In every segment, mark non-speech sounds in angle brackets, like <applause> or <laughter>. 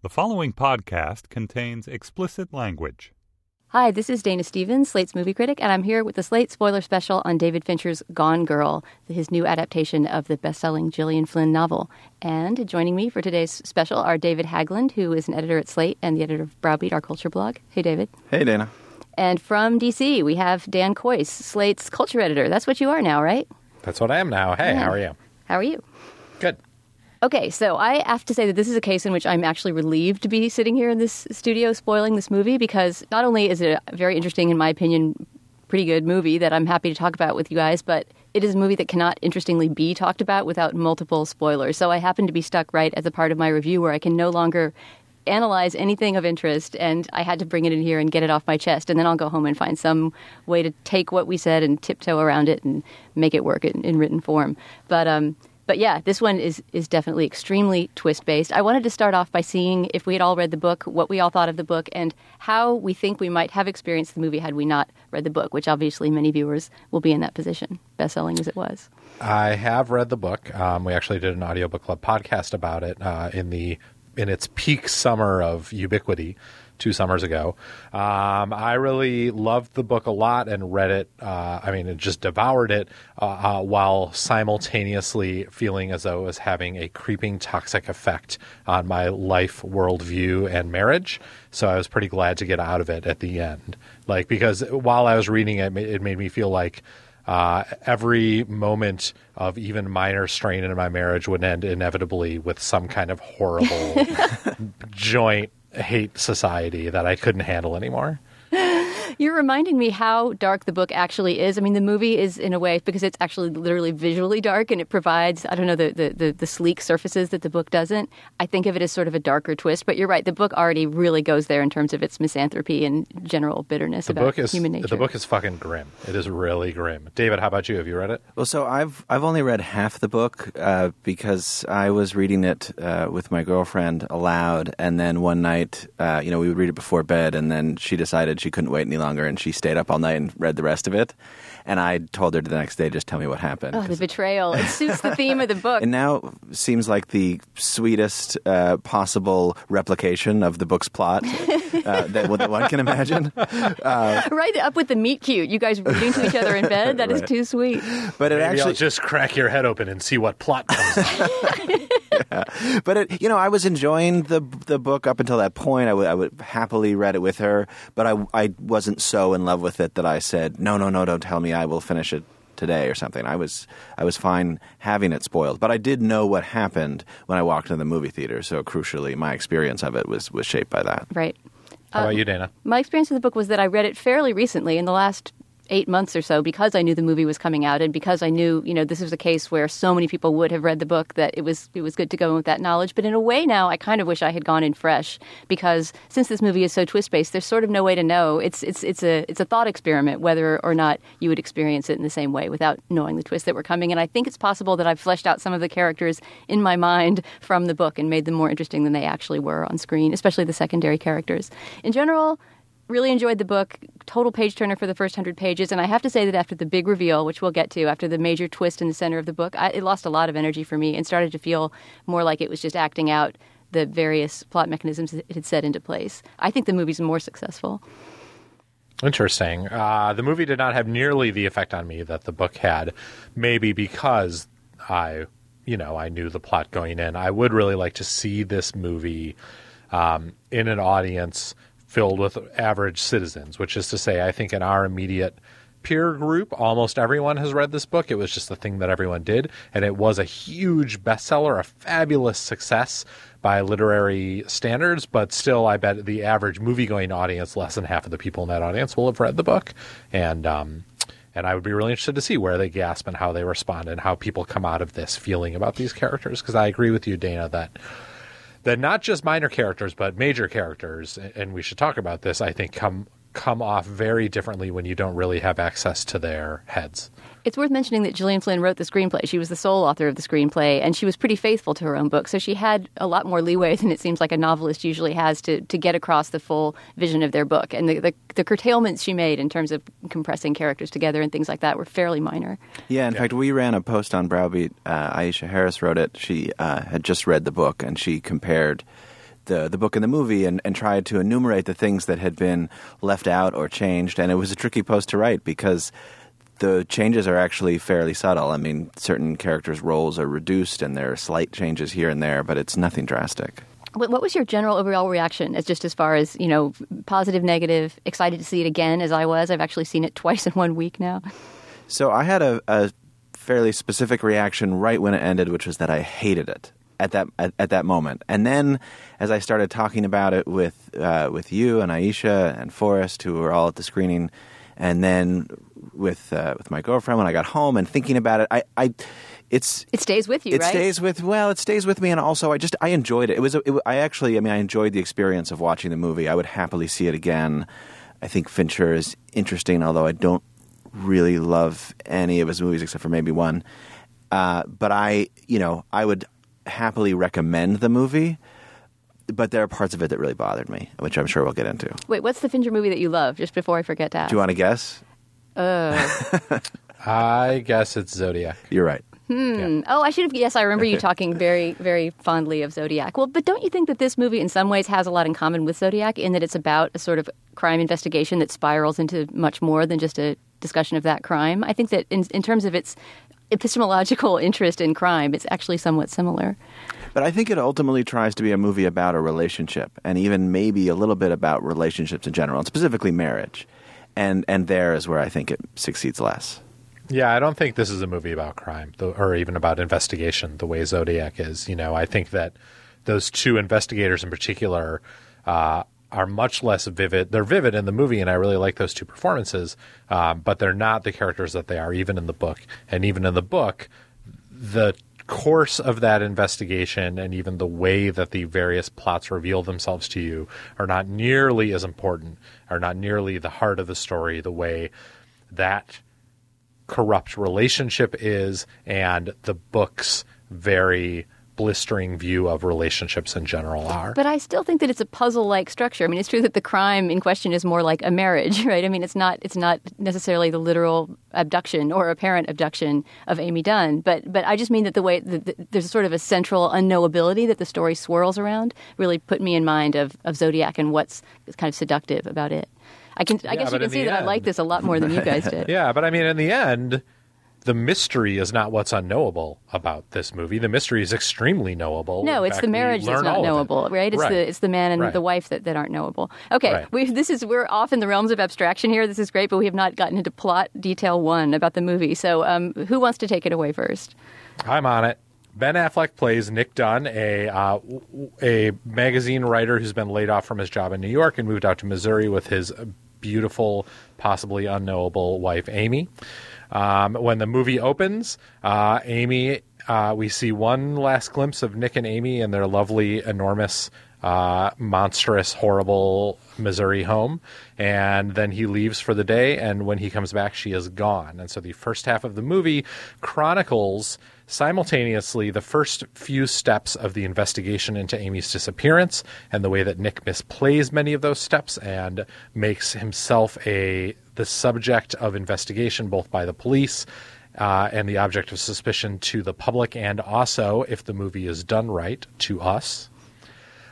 The following podcast contains explicit language. Hi, this is Dana Stevens, Slate's movie critic, and I'm here with the Slate spoiler special on David Fincher's Gone Girl, his new adaptation of the best-selling Gillian Flynn novel. And joining me for today's special are David Haglund, who is an editor at Slate and the editor of Browbeat, our culture blog. Hey, David. Hey, Dana. And from DC, we have Dan Kois, Slate's culture editor. That's what you are now, right? That's what I am now. Hey, Yeah. how are you? How are you? Good. Okay, so I have to say that this is a case in which I'm actually relieved to be sitting here in this studio spoiling this movie because not only is it a very interesting, in my opinion, pretty good movie that I'm happy to talk about with you guys, but it is a movie that cannot interestingly be talked about without multiple spoilers. So I happen to be stuck right at the part of my review where I can no longer analyze anything of interest and I had to bring it in here and get it off my chest and then I'll go home and find some way to take what we said and tiptoe around it and make it work in, in written form. But um but yeah, this one is is definitely extremely twist based. I wanted to start off by seeing if we had all read the book, what we all thought of the book, and how we think we might have experienced the movie had we not read the book. Which obviously many viewers will be in that position, best selling as it was. I have read the book. Um, we actually did an audiobook club podcast about it uh, in the in its peak summer of ubiquity two summers ago. Um, I really loved the book a lot and read it. Uh, I mean, it just devoured it uh, uh, while simultaneously feeling as though it was having a creeping toxic effect on my life, worldview, and marriage. So I was pretty glad to get out of it at the end. Like, because while I was reading it, it made me feel like uh, every moment of even minor strain in my marriage would end inevitably with some kind of horrible <laughs> joint hate society that I couldn't handle anymore. You're reminding me how dark the book actually is. I mean, the movie is in a way because it's actually literally visually dark and it provides I don't know the the, the, the sleek surfaces that the book doesn't. I think of it as sort of a darker twist. But you're right, the book already really goes there in terms of its misanthropy and general bitterness The about book is human nature. the book is fucking grim. It is really grim. David, how about you? Have you read it? Well, so I've I've only read half the book uh, because I was reading it uh, with my girlfriend aloud, and then one night, uh, you know, we would read it before bed, and then she decided she couldn't wait any longer, and she stayed up all night and read the rest of it. And I told her the next day, just tell me what happened. Oh, the 'cause- betrayal. It suits the theme of the book. <laughs> And now seems like the sweetest uh, possible replication of the book's plot uh, that, that one can imagine. <laughs> right up with the meet cute. You guys reading to each other in bed. That is Right. too sweet. But it Maybe actually I'll just crack your head open and see what plot comes out. <laughs> <laughs> but it, you know, I was enjoying the the book up until that point. I would I would happily read it with her, but I I wasn't so in love with it that I said, no, no, no, don't tell me. I will finish it today or something. I was I was fine having it spoiled, but I did know what happened when I walked into the movie theater. So crucially, my experience of it was was shaped by that. Right. How about um, you, Dana? My experience with the book was that I read it fairly recently in the last eight months or so because I knew the movie was coming out and because I knew, you know, this was a case where so many people would have read the book that it was it was good to go in with that knowledge. But in a way now I kind of wish I had gone in fresh because since this movie is so twist based, there's sort of no way to know. It's it's it's a it's a thought experiment whether or not you would experience it in the same way without knowing the twists that were coming. And I think it's possible that I've fleshed out some of the characters in my mind from the book and made them more interesting than they actually were on screen, especially the secondary characters. In general, really enjoyed the book total page turner for the first 100 pages and i have to say that after the big reveal which we'll get to after the major twist in the center of the book I, it lost a lot of energy for me and started to feel more like it was just acting out the various plot mechanisms it had set into place i think the movie's more successful Interesting. Uh, the movie did not have nearly the effect on me that the book had, maybe because I, you know, I knew the plot going in. I would really like to see this movie um, in an audience filled with average citizens, which is to say, I think in our immediate peer group, almost everyone has read this book. It was just the thing that everyone did, and it was a huge bestseller, a fabulous success by literary standards. But still, I bet the average movie-going audience, less than half of the people in that audience, will have read the book, and um, and I would be really interested to see where they gasp and how they respond and how people come out of this feeling about these characters. Because I agree with you, Dana, that that not just minor characters but major characters, and we should talk about this. I think come come off very differently when you don't really have access to their heads. It's worth mentioning that Gillian Flynn wrote the screenplay. She was the sole author of the screenplay, and she was pretty faithful to her own book. So she had a lot more leeway <laughs> than it seems like a novelist usually has to, to get across the full vision of their book. And the, the, the curtailments she made in terms of compressing characters together and things like that were fairly minor. Yeah, in fact, we ran a post on Browbeat. Uh, Aisha Harris wrote it. She uh, had just read the book and she compared the the book and the movie and, and tried to enumerate the things that had been left out or changed, and it was a tricky post to write because the changes are actually fairly subtle. I mean, certain characters' roles are reduced, and there are slight changes here and there, but it's nothing drastic. What what was your general overall reaction, as just as far as you know, positive, negative, excited to see it again? As I was, I've actually seen it <laughs> twice in one week now. So I had a, a fairly specific reaction right when it ended, which was that I hated it at that at, at that moment. And then, as I started talking about it with uh, with you and Aisha and Forrest, who were all at the screening, and then with uh, with my girlfriend when I got home and thinking about it, I. I it's It stays with you, it right? stays with well it stays with me and also i just i enjoyed it it was it, i actually i mean i enjoyed the experience of watching the movie i would happily see it again i think fincher is interesting although i don't really love any of his movies except for maybe one uh, but i you know i would happily recommend the movie but there are parts of it that really bothered me which i'm sure we'll get into Wait, what's the Fincher movie that you love? Just before I forget to ask. do you want to guess oh. <laughs> I guess it's Zodiac. you're right hmm. Yeah. Oh, I should have. Yes, I remember you <laughs> talking very, very fondly of Zodiac. Well, but don't you think that this movie, in some ways, has a lot in common with Zodiac in that it's about a sort of crime investigation that spirals into much more than just a discussion of that crime? I think that in, in terms of its epistemological <laughs> interest in crime, it's actually somewhat similar. But I think it ultimately tries to be a movie about a relationship, and even maybe a little bit about relationships in general, and specifically marriage. And and there is where I think it succeeds less. Yeah, I don't think this is a movie about crime or even about investigation the way Zodiac is. You know, I think that those two investigators in particular uh, are much less vivid. They're vivid in the movie, and I really like those two performances, um, but they're not the characters that they are even in the book. And even in the book, the course of that investigation and even the way that the various plots reveal themselves to you are not nearly as important, are not nearly the heart of the story the way that corrupt relationship is and the book's very blistering view of relationships in general are. But I still think that it's a puzzle-like structure. I mean, it's true that the crime in question is more like a marriage, <laughs> right? I mean, it's not it's not necessarily the literal abduction or apparent abduction of Amy Dunne, but but I just mean that the way that the, there's sort of a central unknowability that the story swirls around really put me in mind of, of Zodiac and what's kind of seductive about it. I can I Yeah, guess you can see the that I like this a lot more than you guys <laughs> did. yeah, but I mean in the end the mystery is not what's unknowable about this movie. The mystery is extremely knowable. No, it's fact, the marriage that's not of it. knowable, right? It's Right. the it's the man and Right. the wife that, that aren't knowable. Okay, Right. we, this is we're off in the realms of abstraction here. This is great, but we have not gotten into plot detail one about the movie. So, um, who wants to take it away first? I'm on it. Ben Affleck plays Nick Dunne, a uh, a magazine writer who's been laid off from his job in New York and moved out to Missouri with his beautiful, possibly unknowable wife Amy. Um, when the movie opens, uh, Amy, uh, we see one last glimpse of Nick and Amy in their lovely, enormous, uh, monstrous, horrible Missouri home, and then he leaves for the day. And when he comes back, she is gone. And so the first half of the movie chronicles simultaneously the first few steps of the investigation into Amy's disappearance and the way that Nick misplays many of those steps and makes himself a the subject of investigation both by the police uh, and the object of suspicion to the public and also if the movie is done right to us.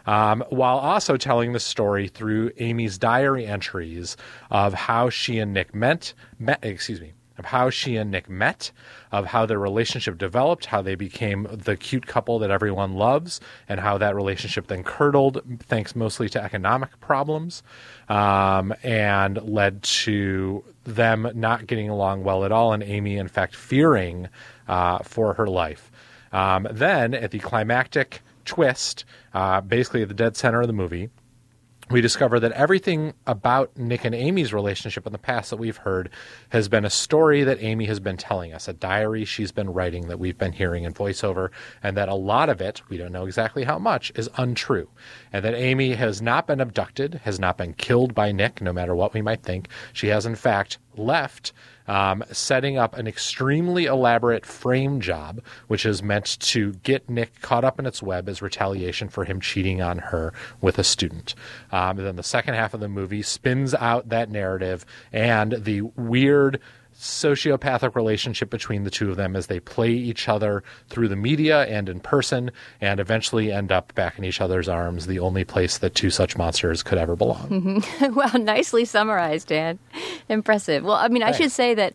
Um, while also telling the story through Amy's diary entries of how she and Nick met, met excuse me, of how she and Nick met, of how their relationship developed, how they became the cute couple that everyone loves, and how that relationship then curdled, thanks mostly to economic problems, um, and led to them not getting along well at all, and Amy, in fact, fearing uh, for her life. Um, then, at the climactic twist, uh, basically at the dead center of the movie, we discover that everything about Nick and Amy's relationship in the past that we've heard has been a story that Amy has been telling us, a diary she's been writing that we've been hearing in voiceover, and that a lot of it, we don't know exactly how much, is untrue. And that Amy has not been abducted, has not been killed by Nick, no matter what we might think. She has, in fact, left um, setting up an extremely elaborate frame job, which is meant to get Nick caught up in its web as retaliation for him cheating on her with a student. Um, and then the second half of the movie spins out that narrative and the weird sociopathic relationship between the two of them as they play each other through the media and in person and eventually end up back in each other's arms, the only place that two such monsters could ever belong. <laughs> wow, nicely summarized, Dan. Impressive. Well, I mean, I should say that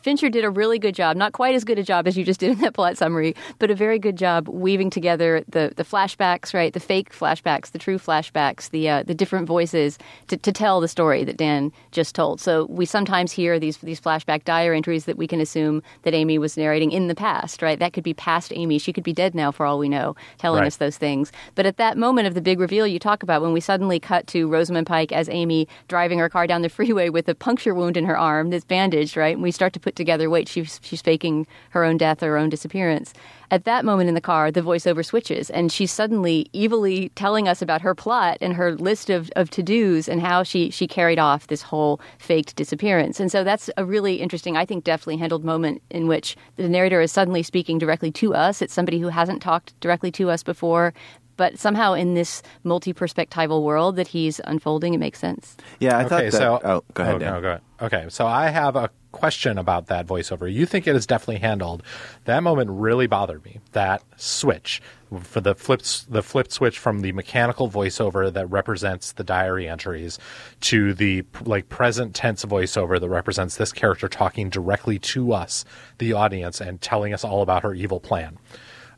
Fincher did a really good job, not quite as good a job as you just did in that plot summary, but a very good job weaving together the, the flashbacks, right? The fake flashbacks, the true flashbacks, the uh, the different voices to, to tell the story that Dan just told. So we sometimes hear these these flashback diary entries that we can assume that Amy was narrating in the past, right? That could be past Amy. She could be dead now for all we know, telling Right. us those things. But at that moment of the big reveal you talk about, when we suddenly cut to Rosamund Pike as Amy driving her car down the freeway with a puncture wound in her arm that's bandaged, right? And we start to put together, wait, she's, she's faking her own death or her own disappearance. At that moment in the car, the voiceover switches, and she's suddenly evilly telling us about her plot and her list of, of to dos and how she, she carried off this whole faked disappearance. And so that's a really interesting, I think, deftly handled moment in which the narrator is suddenly speaking directly to us. It's somebody who hasn't talked directly to us before, but somehow in this multi perspectival world that he's unfolding, it makes sense. Yeah, I okay, thought that. so oh, go ahead. Oh, Dan. no, go ahead. Okay, so I have a question about that voiceover. You think it is definitely handled. That moment really bothered me. That switch for the flips, the flipped switch from the mechanical voiceover that represents the diary entries to the like present tense voiceover that represents this character talking directly to us, the audience, and telling us all about her evil plan.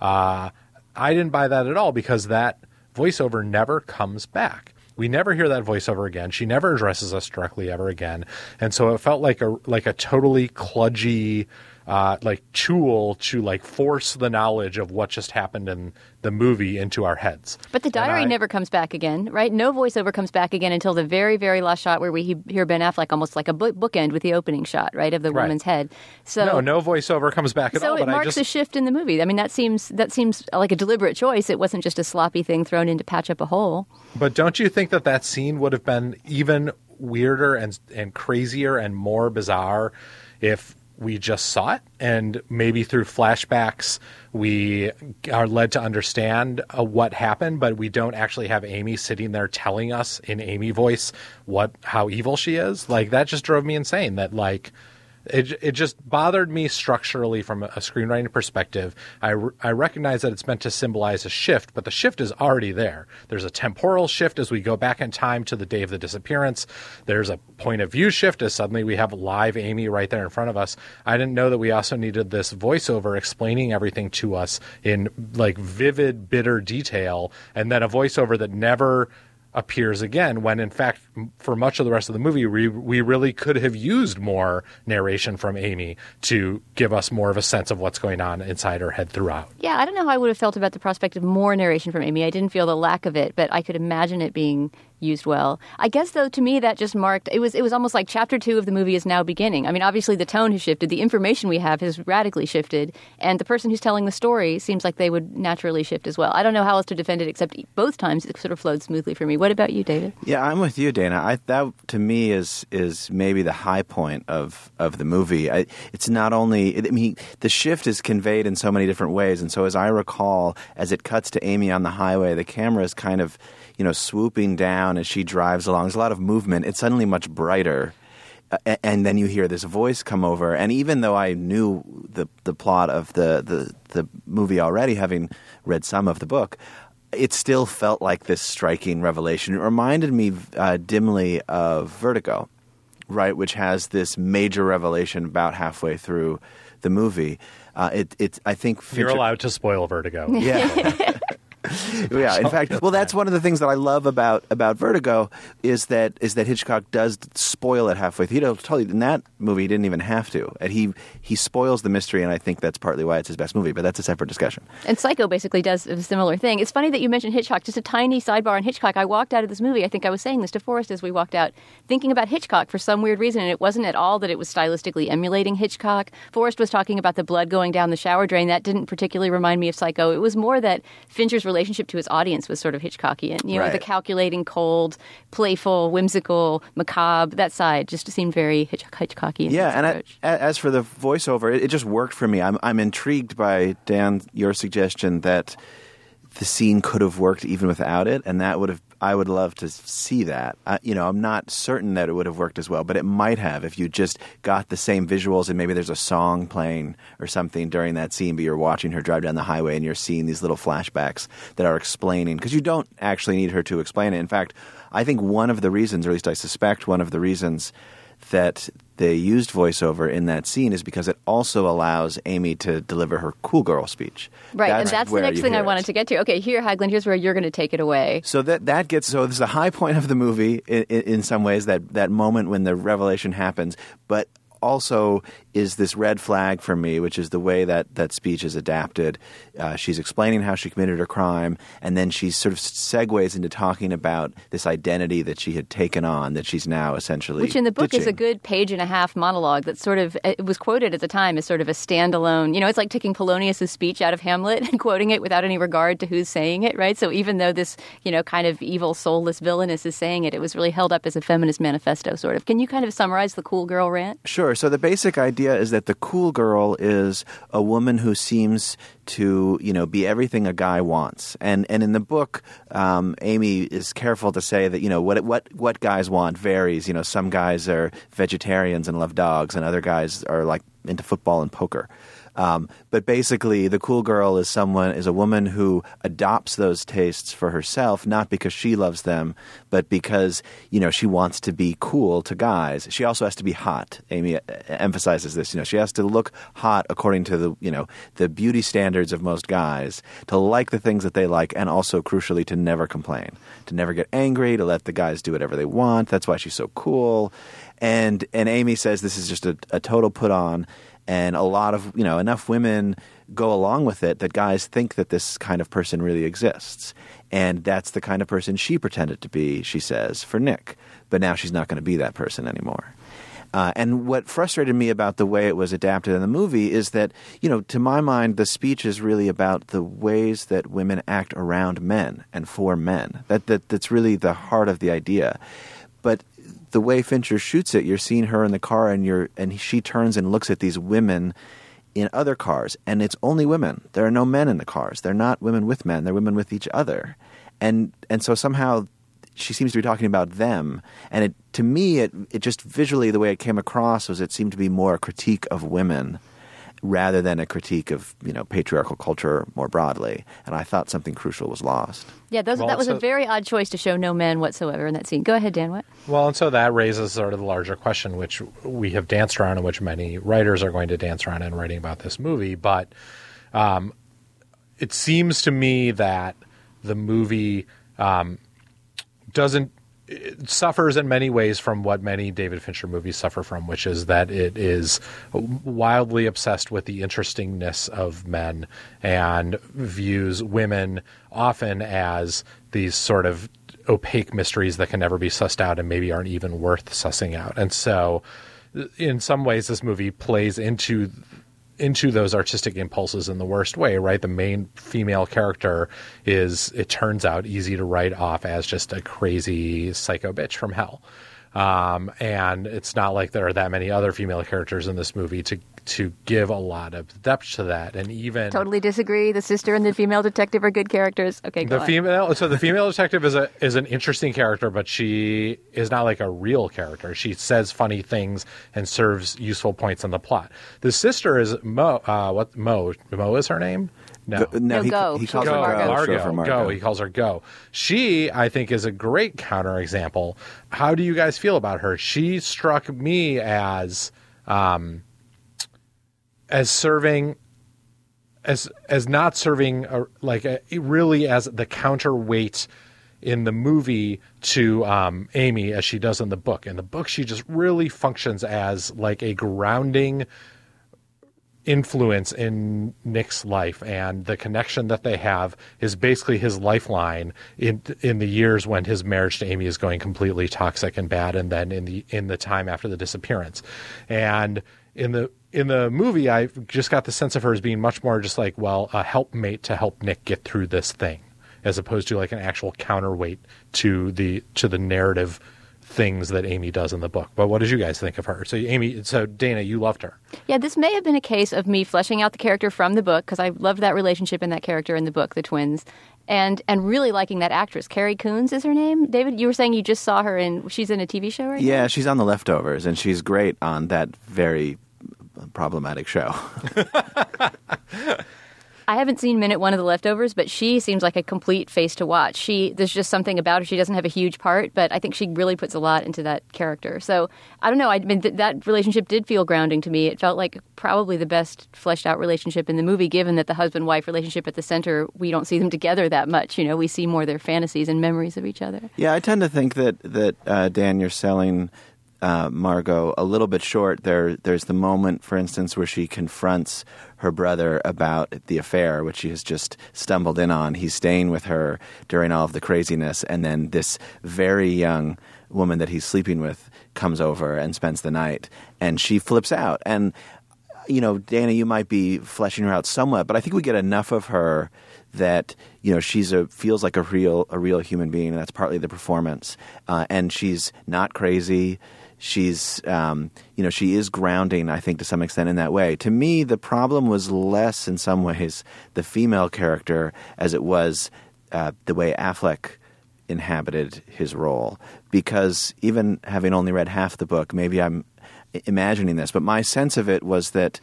Uh, I didn't buy that at all because that voiceover never comes back. We never hear that voiceover again. She never addresses us directly ever again, and so it felt like a like a totally kludgy, uh, like tool to like force the knowledge of what just happened in the movie into our heads. But the diary I- never comes back again, right? No voiceover comes back again until the very, very last shot where we hear Ben Affleck almost like a book- bookend with the opening shot, right, of the Right. woman's head. So No, no voiceover comes back at So all. it But I marks just a shift in the movie. I mean, that seems that seems like a deliberate choice. It wasn't just a sloppy thing thrown in to patch up a hole. But don't you think that that scene would have been even weirder and and crazier and more bizarre if we just saw it. And maybe through flashbacks we are led to understand uh, what happened but we don't actually have Amy sitting there telling us in Amy voice what how evil she is. Like that just drove me insane that like it, it just bothered me structurally from a screenwriting perspective. I, I recognize that it's meant to symbolize a shift, but the shift is already there. There's a temporal shift as we go back in time to the day of the disappearance. There's a point of view shift as suddenly we have live Amy right there in front of us. I didn't know that we also needed this voiceover explaining everything to us in like vivid, bitter detail, and then a voiceover that never appears again when in fact for much of the rest of the movie we we really could have used more narration from Amy to give us more of a sense of what's going on inside her head throughout. Yeah, I don't know how I would have felt about the prospect of more narration from Amy. I didn't feel the lack of it, but I could imagine it being used well. I guess though to me that just marked it was it was almost like chapter 2 of the movie is now beginning. I mean, obviously the tone has shifted, the information we have has radically shifted, and the person who's telling the story seems like they would naturally shift as well. I don't know how else to defend it except both times it sort of flowed smoothly for me. What about you, David? Yeah, I'm with you, Dana. I, that to me is is maybe the high point of of the movie. I, it's not only I mean the shift is conveyed in so many different ways, and so as I recall, as it cuts to Amy on the highway, the camera is kind of you know swooping down as she drives along. There's a lot of movement. It's suddenly much brighter. Uh, and then you hear this voice come over, and even though I knew the the plot of the, the, the movie already, having read some of the book, it still felt like this striking revelation. It reminded me uh, dimly of Vertigo, right, which has this major revelation about halfway through the movie. Uh, it, it, I think You're allowed to spoil Vertigo. yeah. <laughs> <laughs> yeah, in fact, well, that's one of the things that I love about about Vertigo is that is that Hitchcock does spoil it halfway through. He'll tell you in that movie he didn't even have to, and he he spoils the mystery, and I think that's partly why it's his best movie. But that's a separate discussion. And Psycho basically does a similar thing. It's funny that you mentioned Hitchcock. Just a tiny sidebar on Hitchcock. I walked out of this movie. I think I was saying this to Forrest as we walked out, thinking about Hitchcock for some weird reason. And it wasn't at all that it was stylistically emulating Hitchcock. Forrest was talking about the blood going down the shower drain. That didn't particularly remind me of Psycho. It was more that Fincher's relationship to his audience was sort of Hitchcockian. You know, Right. the calculating, cold, playful, whimsical, macabre. That side just seemed very Hitchcock- Hitchcockian. Yeah, and I, as for the voiceover, it, it just worked for me. I'm I'm intrigued by Dan your suggestion that the scene could have worked even without it, and that would have I would love to see that. Uh, you know, I'm not certain that it would have worked as well, but it might have if you just got the same visuals and maybe there's a song playing or something during that scene, but you're watching her drive down the highway and you're seeing these little flashbacks that are explaining because you don't actually need her to explain it. In fact, I think one of the reasons, or at least I suspect one of the reasons that they used voiceover in that scene is because it also allows Amy to deliver her cool girl speech. Right, and that's the next thing I wanted it. to get to. Okay, here, Haglund, here's where you're going to take it away. So that that gets so this is a high point of the movie in, in, in some ways that that moment when the revelation happens, but also is this red flag for me, which is the way that that speech is adapted. Uh, she's explaining how she committed her crime, and then she sort of segues into talking about this identity that she had taken on, that she's now essentially Which in the book is a good page and a half monologue that sort of it was quoted at the time as sort of a standalone. You know, it's like taking Polonius's speech out of Hamlet <laughs> and quoting it without any regard to who's saying it, right? So even though this, you know, kind of evil, soulless villainess is saying it, it was really held up as a feminist manifesto, sort of. Can you kind of summarize the cool girl rant? Sure. So the basic idea is that the cool girl is a woman who seems to, you know, be everything a guy wants. And and in the book, um, Amy is careful to say that you know what what what guys want varies. You know, some guys are vegetarians and love dogs, and other guys are like into football and poker. Um, but basically, the cool girl is someone is a woman who adopts those tastes for herself, not because she loves them, but because you know she wants to be cool to guys. She also has to be hot. Amy uh, emphasizes this. You know, she has to look hot according to the you know the beauty standards of most guys, to like the things that they like, and also crucially to never complain, to never get angry, to let the guys do whatever they want. That's why she's so cool. And and Amy says this is just a, a total put on and a lot of you know enough women go along with it that guys think that this kind of person really exists and that's the kind of person she pretended to be she says for nick but now she's not going to be that person anymore uh, and what frustrated me about the way it was adapted in the movie is that, you know, to my mind, the speech is really about the ways that women act around men and for men. That, that that's really the heart of the idea. But the way Fincher shoots it, you're seeing her in the car, and you're and she turns and looks at these women in other cars, and it's only women. There are no men in the cars. They're not women with men. They're women with each other, and and so somehow she seems to be talking about them. And it to me, it it just visually the way it came across was it seemed to be more a critique of women rather than a critique of you know patriarchal culture more broadly. And I thought something crucial was lost. Yeah, those, Well, that was so- a very odd choice to show no men whatsoever in that scene. Go ahead, Dan. What? Well, and so that raises sort of the larger question, which we have danced around and which many writers are going to dance around in writing about this movie. But um, it seems to me that the movie um, doesn't it suffers in many ways from what many David Fincher movies suffer from, which is that it is wildly obsessed with the interestingness of men and views women often as these sort of opaque mysteries that can never be sussed out and maybe aren't even worth sussing out. And so, in some ways, this movie plays into into those artistic impulses in the worst way, right? The main female character is, it turns out, easy to write off as just a crazy psycho bitch from hell. Um, and it's not like there are that many other female characters in this movie to to give a lot of depth to that, and even Totally disagree. The sister and the female detective are good characters. Okay, go the on. female so the female detective is a is an interesting character but she is not like a real character she says funny things and serves useful points in the plot the sister is mo uh what mo mo is her name no Go- No, he, go. he calls for her Margot. go. Margot, Sure, for Margot. go. He calls her Go. She, I think, is a great counterexample. How do you guys feel about her? She struck me as, um, as serving, as as not serving a, like a, really as the counterweight in the movie to um, Amy as she does in the book. In the book, she just really functions as like a grounding influence in Nick's life and the connection that they have is basically his lifeline in in the years when his marriage to Amy is going completely toxic and bad and then in the in the time after the disappearance. And in the in the movie I just got the sense of her as being much more just like well a helpmate to help Nick get through this thing as opposed to like an actual counterweight to the to the narrative things that Amy does in the book. But what did you guys think of her? So Amy, so Dana, you loved her. Yeah, this may have been a case of me fleshing out the character from the book because I loved that relationship and that character in the book, the twins, and and really liking that actress. Carrie Coons is her name. David, you were saying you just saw her in. She's in a TV show right Yeah, now. she's on The Leftovers, and she's great on that very problematic show. <laughs> I haven't seen minute one of the leftovers, but she seems like a complete face to watch. She there's just something about her. She doesn't have a huge part, but I think she really puts a lot into that character. So I don't know. I mean, th- that relationship did feel grounding to me. It felt like probably the best fleshed out relationship in the movie, given that the husband wife relationship at the center we don't see them together that much. You know, we see more their fantasies and memories of each other. Yeah, I tend to think that that uh, Dan, you're selling uh, Margot a little bit short. There, there's the moment, for instance, where she confronts her brother about the affair, which she has just stumbled in on. He's staying with her during all of the craziness, and then this very young woman that he's sleeping with comes over and spends the night, and she flips out. And you know, Dana, you might be fleshing her out somewhat, but I think we get enough of her that you know she's a feels like a real a real human being, and that's partly the performance. Uh, and she's not crazy. She's um, you know she is grounding, I think, to some extent in that way. To me, the problem was less in some ways the female character as it was uh, the way Affleck inhabited his role because even having only read half the book, maybe I'm imagining this, but my sense of it was that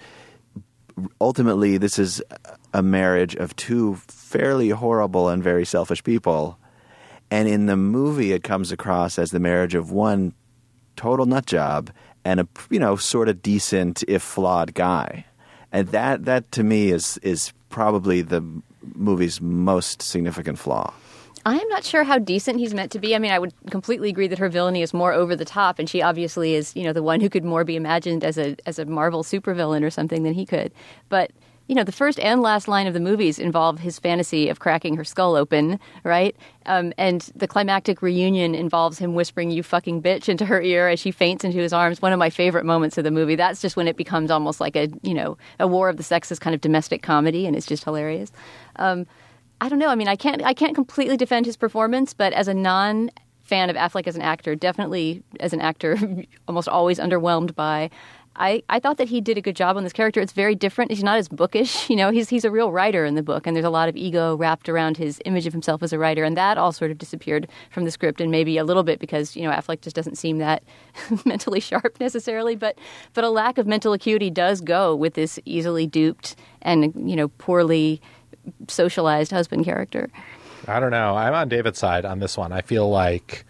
ultimately this is a marriage of two fairly horrible and very selfish people. And in the movie, it comes across as the marriage of one total nut job and a you know sort of decent if flawed guy. And that that to me is is probably the movie's most significant flaw. I am not sure how decent he's meant to be. I mean, I would completely agree that her villainy is more over the top, and she obviously is, you know, the one who could more be imagined as a as a Marvel supervillain or something than he could. But you know, the first and last line of the movies involve his fantasy of cracking her skull open, right? Um, and the climactic reunion involves him whispering "you fucking bitch" into her ear as she faints into his arms. One of my favorite moments of the movie. That's just when it becomes almost like a you know a war of the sexes kind of domestic comedy, and it's just hilarious. Um, I don't know. I mean, I can't I can't completely defend his performance, but as a non fan of Affleck as an actor, definitely as an actor, <laughs> almost always underwhelmed by. I, I thought that he did a good job on this character. It's very different. He's not as bookish, <laughs> you know. He's he's a real writer in the book, and there's a lot of ego wrapped around his image of himself as a writer, and that all sort of disappeared from the script, and maybe a little bit because you know Affleck just doesn't seem that <laughs> mentally sharp necessarily. But but a lack of mental acuity does go with this easily duped and you know poorly socialized husband character. I don't know. I'm on David's side on this one. I feel like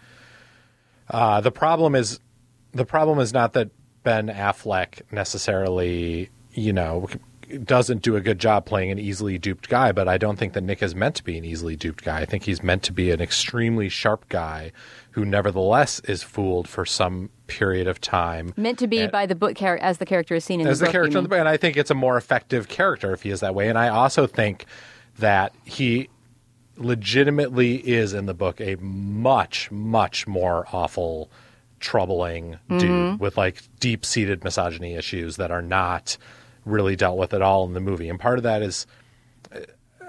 uh, the problem is the problem is not that Ben Affleck necessarily, you know, doesn't do a good job playing an easily duped guy, but I don't think that Nick is meant to be an easily duped guy. I think he's meant to be an extremely sharp guy who nevertheless is fooled for some period of time. Meant to be And- by the book char- as the character is seen in as the the book. character in the book. And I think it's a more effective character if he is that way. And I also think that he legitimately is in the book a much, much more awful, troubling Mm-hmm. dude with like deep seated misogyny issues that are not really dealt with at all in the movie. And part of that is.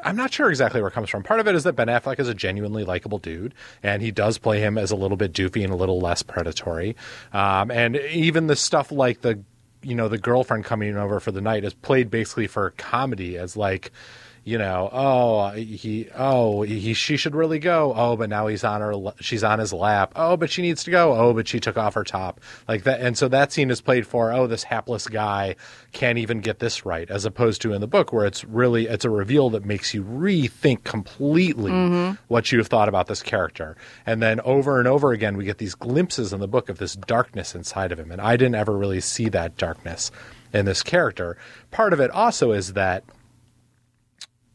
I'm not sure exactly where it comes from. Part of it is that Ben Affleck is a genuinely likable dude, and he does play him as a little bit doofy and a little less predatory. Um, and even the stuff like the, you know, the girlfriend coming over for the night is played basically for comedy, as like, you know, oh he, oh he, she should really go. Oh, but now he's on her, she's on his lap. Oh, but she needs to go. Oh, but she took off her top, like that. And so that scene is played for, oh, this hapless guy can't even get this right, as opposed to in the book where it's really it's a reveal that makes you rethink completely mm-hmm. what you have thought about this character. And then over and over again, we get these glimpses in the book of this darkness inside of him, and I didn't ever really see that darkness in this character. Part of it also is that.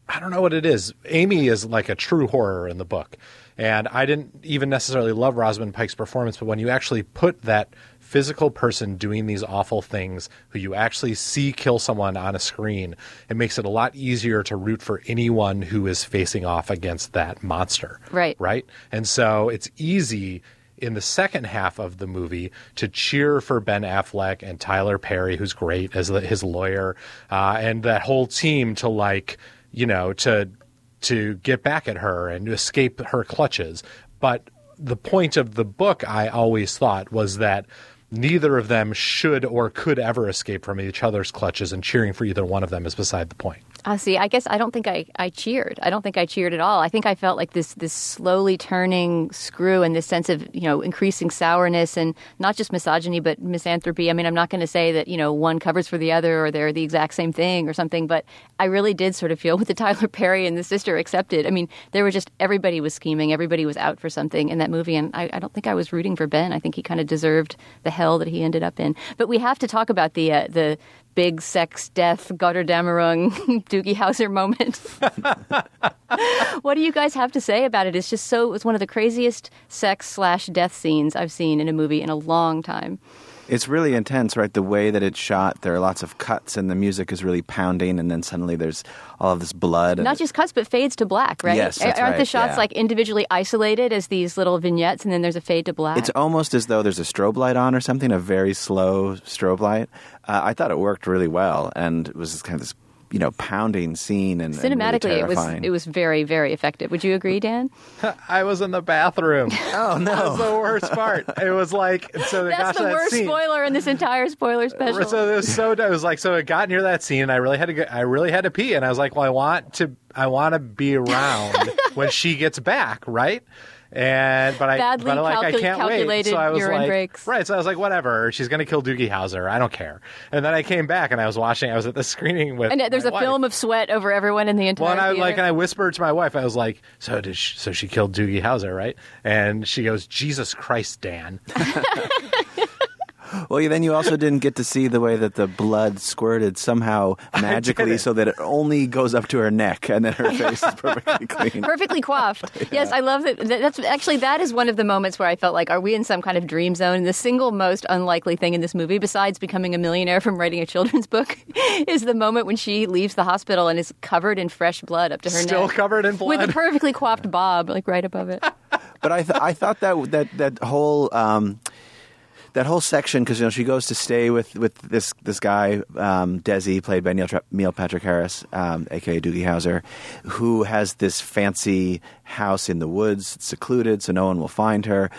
I don't know what it is. Amy is like a true horror in the book. And I didn't even necessarily love Rosamund Pike's performance, but when you actually put that physical person doing these awful things who you actually see kill someone on a screen, it makes it a lot easier to root for anyone who is facing off against that monster. Right. Right? And so it's easy in the second half of the movie to cheer for Ben Affleck and Tyler Perry, who's great as the, his lawyer, uh, and that whole team to like, you know, to to get back at her and escape her clutches. But the point of the book I always thought was that neither of them should or could ever escape from each other's clutches, and cheering for either one of them is beside the point. Uh, see, I guess I don't think I, I cheered. I don't think I cheered at all. I think I felt like this this slowly turning screw and this sense of you know increasing sourness and not just misogyny but misanthropy. I mean, I'm not going to say that you know one covers for the other or they're the exact same thing or something, but I really did sort of feel <laughs> with the Tyler Perry and the sister accepted. I mean, there were just everybody was scheming, everybody was out for something in that movie, and I, I don't think I was rooting for Ben. I think he kind of deserved the hell that he ended up in. But we have to talk about the uh, the big sex death Gotterdammerung <laughs> Doogie Howser moment. <laughs> what do you guys have to say about it? It's just so, it's one of the craziest sex slash death scenes I've seen in a movie in a long time. It's really intense, right? The way that it's shot, there are lots of cuts, and the music is really pounding, and then suddenly there's all of this blood. Not just cuts, but fades to black, right? Yes, Aren't the shots yeah. like individually isolated as these little vignettes, and then there's a fade to black? It's almost as though there's a strobe light on or something, a very slow strobe light. Uh, I thought it worked really well, and it was this kind of this, you know, pounding scene and and really Cinematically, it was it was very very effective. Would you agree, Dan? <laughs> I was in the bathroom. <laughs> Oh That was the worst part. It was like <laughs> so. That's gosh, the that worst scene. spoiler in this entire spoiler special. So it was so it was like so it got near that scene and I really had to go, I really had to pee and I was like, well, I want to I want to be around when she gets back, right? And but I Badly but I, like I can't wait. So I was urine like, breaks. right. So I was like, whatever. She's gonna kill Doogie Howser. I don't care. And then I came back and I was watching. I was at the <laughs> screening with and uh, there's a wife. film of sweat over everyone in the entire Well, and I theater. like, and I whispered to my wife. I was like, "So did she, so she killed Doogie Howser, right?" And she goes, "Jesus Christ, Dan." <laughs> Well, then you also didn't get to see the way that the blood squirted somehow <laughs> magically so that it only goes up to her neck and then her <laughs> face is perfectly clean. perfectly coiffed. <laughs> Yes, I love that. that- That's actually that is one of the moments where I felt like, are we in some kind of dream zone? The single most unlikely thing in this movie, besides becoming a millionaire from writing a children's book, is the moment when she leaves the hospital and is covered in fresh blood up to her Still neck, Still covered in blood. with a perfectly coiffed bob like right above it. But I, th- I thought that that that whole um, that whole section because you know she goes to stay with, with this this guy um, Desi played by Neil, Tra- Neil Patrick Harris, um, aka Doogie Howser, who has this fancy house in the woods, it's secluded, so no one will find her.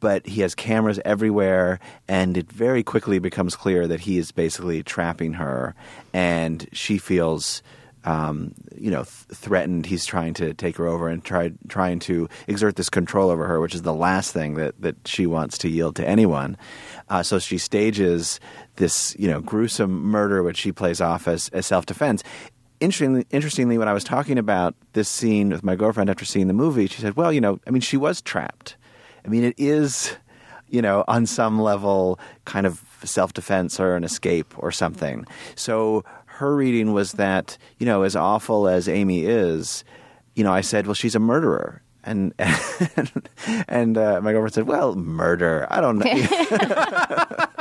But he has cameras everywhere, and it very quickly becomes clear that he is basically trapping her, and she feels um, you know, th- threatened. He's trying to take her over and try trying to exert this control over her, which is the last thing that that she wants to yield to anyone. Uh, so she stages this, you know, gruesome murder, which she plays off as, as self defense. Interestingly, interestingly, when I was talking about this scene with my girlfriend after seeing the movie, she said, "Well, you know, I mean, she was trapped. I mean, it is." you know, on some level, kind of self defense or an escape or something. So her reading was that, you know, as awful as Amy is, you know, I said, well, she's a murderer. And <laughs> and, and uh, my girlfriend said, "Well, murder. I don't know." <laughs>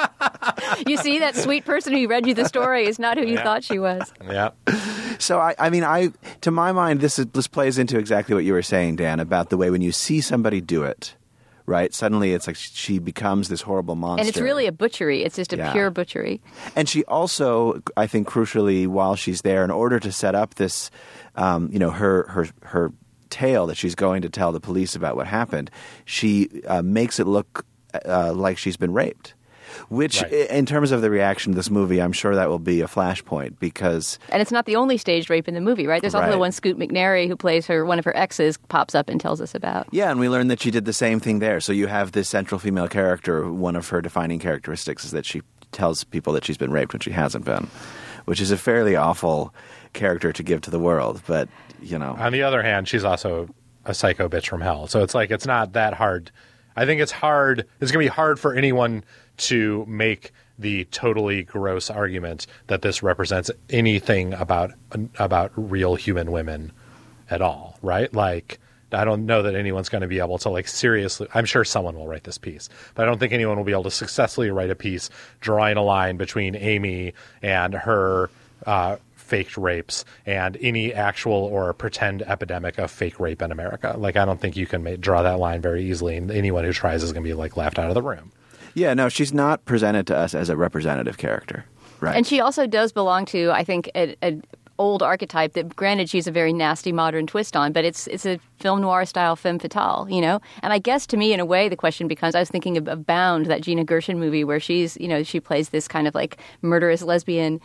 You see, that sweet person who read you the story is not who you Yeah. thought she was. yeah. So I, I mean, I to my mind, this is, this plays into exactly what you were saying, Dan, about the way when you see somebody do it, right? Suddenly, it's like she becomes this horrible monster, And it's really a butchery. It's just a Yeah. pure butchery. And she also, I think, crucially, while she's there, in order to set up this, um, you know, her her her tale that she's going to tell the police about what happened, she uh, makes it look uh, like she's been raped. Which, Right. in terms of the reaction to this movie, I'm sure that will be a flashpoint because And it's not the only staged rape in the movie, right? There's also the one Scoot McNairy who plays her one of her exes pops up and tells us about. Yeah, and we learned that she did the same thing there. So you have this central female character. One of her defining characteristics is that she tells people that she's been raped when she hasn't been, which is a fairly awful character to give to the world. But you know, On the other hand, she's also a psycho bitch from hell. So it's like it's not that hard. I think it's hard. It's going to be hard for anyone to make the totally gross argument that this represents anything about about real human women at all, right? Like I don't know that anyone's going to be able to like seriously. I'm sure someone will write this piece, but I don't think anyone will be able to successfully write a piece drawing a line between Amy and her uh, faked rapes and any actual or pretend epidemic of fake rape in America. Like I don't think you can ma- draw that line very easily, and anyone who tries is going to be like laughed out of the room. yeah, no, she's not presented to us as a representative character, right? And she also does belong to, I think, a, a, old archetype that, granted, she's a very nasty modern twist on, but it's it's a film noir style femme fatale, you know. And I guess to me, in a way, the question becomes: I was thinking of, of Bound, that Gina Gershon movie, where she's you know she plays this kind of like murderous lesbian.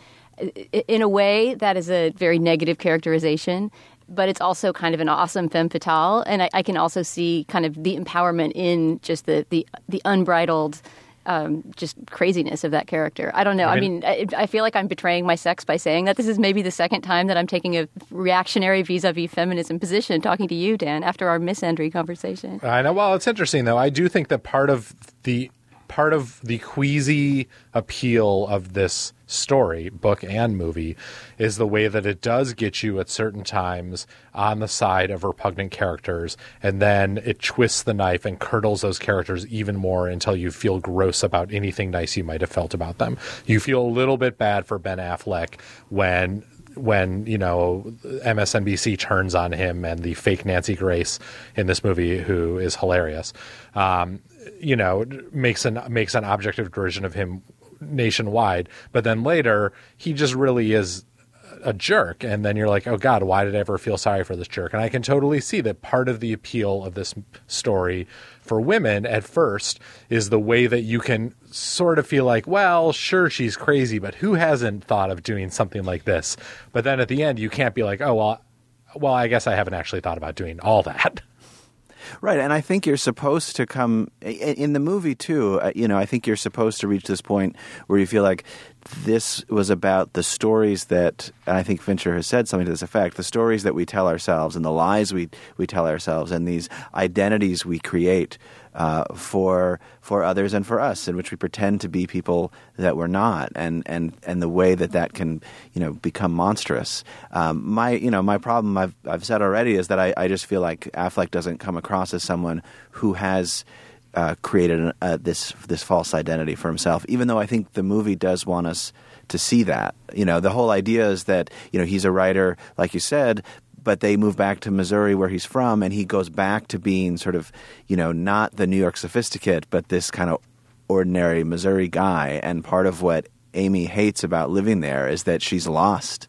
In a way, that is a very negative characterization but it's also kind of an awesome femme fatale, and I, I, can also see kind of the empowerment in just the the, the unbridled. Um, just craziness of that character. I don't know. I mean, I, I, feel like I'm betraying my sex by saying that this is maybe the second time that I'm taking a reactionary vis-a-vis feminism position talking to you, Dan, after our misandry conversation. I know. Well, it's interesting though. I do think that part of the part of the queasy appeal of this story, book and movie, is the way that it does get you at certain times on the side of repugnant characters, and then it twists the knife and curdles those characters even more until you feel gross about anything nice you might have felt about them. You feel a little bit bad for Ben Affleck when when you know MSNBC turns on him and the fake Nancy Grace in this movie, who is hilarious, um, you know, makes an makes an object of derision of him nationwide. But then later, he just really is a jerk and then you're like oh god why did i ever feel sorry for this jerk? And i can totally see that part of the appeal of this story for women at first is the way that you can sort of feel like well sure she's crazy but who hasn't thought of doing something like this? But then at the end you can't be like oh well well i guess i haven't actually thought about doing all that Right, and I think you're supposed to come in the movie too. Uh, you know, I think you're supposed to reach this point where you feel like this was about the stories that, I think Fincher has said something to this effect: the stories that we tell ourselves and the lies we we tell ourselves and these identities we create uh, for for others and for us, in which we pretend to be people that we're not, and and and the way that that can you know become monstrous. Um, my you know my problem I've I've said already is that I, I just feel like Affleck doesn't come across as someone who has. Uh, created uh, this this false identity for himself, even though I think the movie does want us to see that. You know, the whole idea is that you know he's a writer, like you said, but they move back to Missouri where he's from, and he goes back to being sort of, you know, not the New York sophisticate, but this kind of ordinary Missouri guy. And part of what Amy hates about living there is that she's lost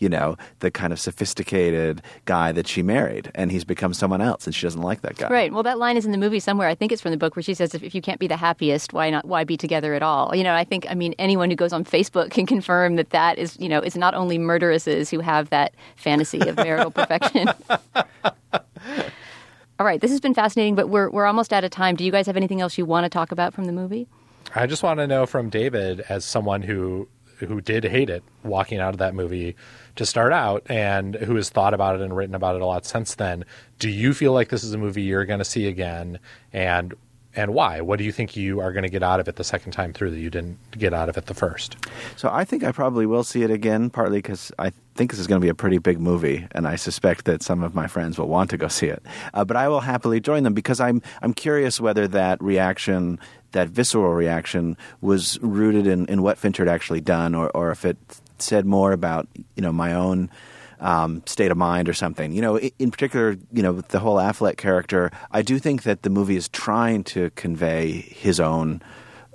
you know, the kind of sophisticated guy that she married, and he's become someone else, and she doesn't like that guy. Right. Well, that line is in the movie somewhere. I think it's from the book where she says, "If you can't be the happiest, why not? Why be together at all?" You know, I think, I mean, anyone who goes on Facebook can confirm that that is, you know, it's not only murderesses who have that fantasy of marital perfection. <laughs> All right, this has been fascinating, but we're we're almost out of time. Do you guys have anything else you want to talk about from the movie? I just want to know from David, as someone who who did hate it walking out of that movie to start out and who has thought about it and written about it a lot since then. Do you feel like this is a movie you're going to see again and and why? What do you think you are going to get out of it the second time through that you didn't get out of it the first? So I think I probably will see it again, partly because I think this is going to be a pretty big movie, and I suspect that some of my friends will want to go see it. Uh, but I will happily join them because I'm I'm curious whether that reaction that visceral reaction was rooted in, in what Fincher had actually done, or, or if it said more about you know my own um, state of mind or something. You know, in particular, you know, the whole Affleck character. I do think that the movie is trying to convey his own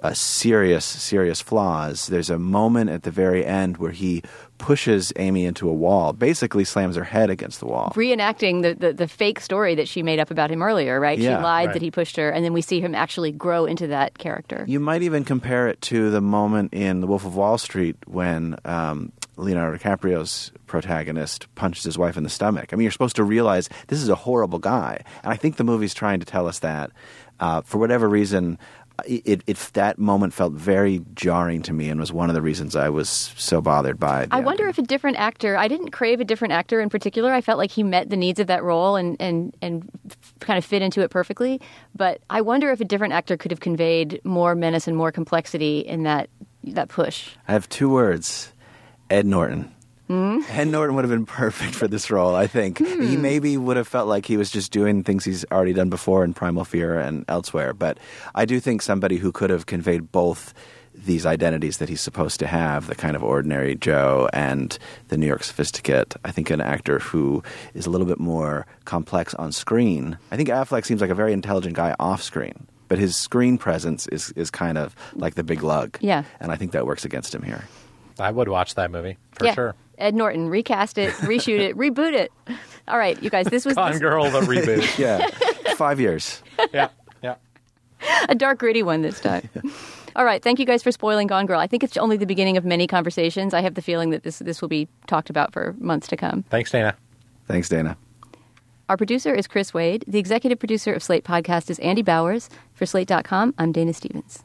uh, serious, serious flaws. There's a moment at the very end where he pushes Amy into a wall, basically slams her head against the wall. Reenacting the, the, the fake story that she made up about him earlier, right? Yeah, she lied right. that he pushed her, and then we see him actually grow into that character. You might even compare it to the moment in The Wolf of Wall Street when um, Leonardo DiCaprio's protagonist punches his wife in the stomach. I mean, you're supposed to realize this is a horrible guy. And I think the movie's trying to tell us that. Uh, for whatever reason, it, it, that moment felt very jarring to me and was one of the reasons I was so bothered by it. I wonder if a different actor, I didn't crave a different actor in particular. I felt like he met the needs of that role and, and, and kind of fit into it perfectly. But I wonder if a different actor could have conveyed more menace and more complexity in that, that push. I have two words Ed Norton. Mm? Ed Norton would have been perfect for this role, I think. Hmm. He maybe would have felt like he was just doing things he's already done before in Primal Fear and elsewhere. But I do think somebody who could have conveyed both these identities that he's supposed to have the kind of ordinary Joe and the New York sophisticate. I think an actor who is a little bit more complex on screen. I think Affleck seems like a very intelligent guy off screen. But his screen presence is, is kind of like the big lug. Yeah. And I think that works against him here. I would watch that movie for yeah. sure. Ed Norton, recast it, reshoot it, reboot it. All right, you guys, this was Gone this- Girl, the reboot. <laughs> Yeah, five years. yeah, yeah. a dark, gritty one this time. <laughs> All right, thank you guys for spoiling Gone Girl. I think it's only the beginning of many conversations. I have the feeling that this this will be talked about for months to come. Thanks, Dana. Thanks, Dana. Our producer is Chris Wade. The executive producer of Slate Podcast is Andy Bowers. For Slate.com, I'm Dana Stevens.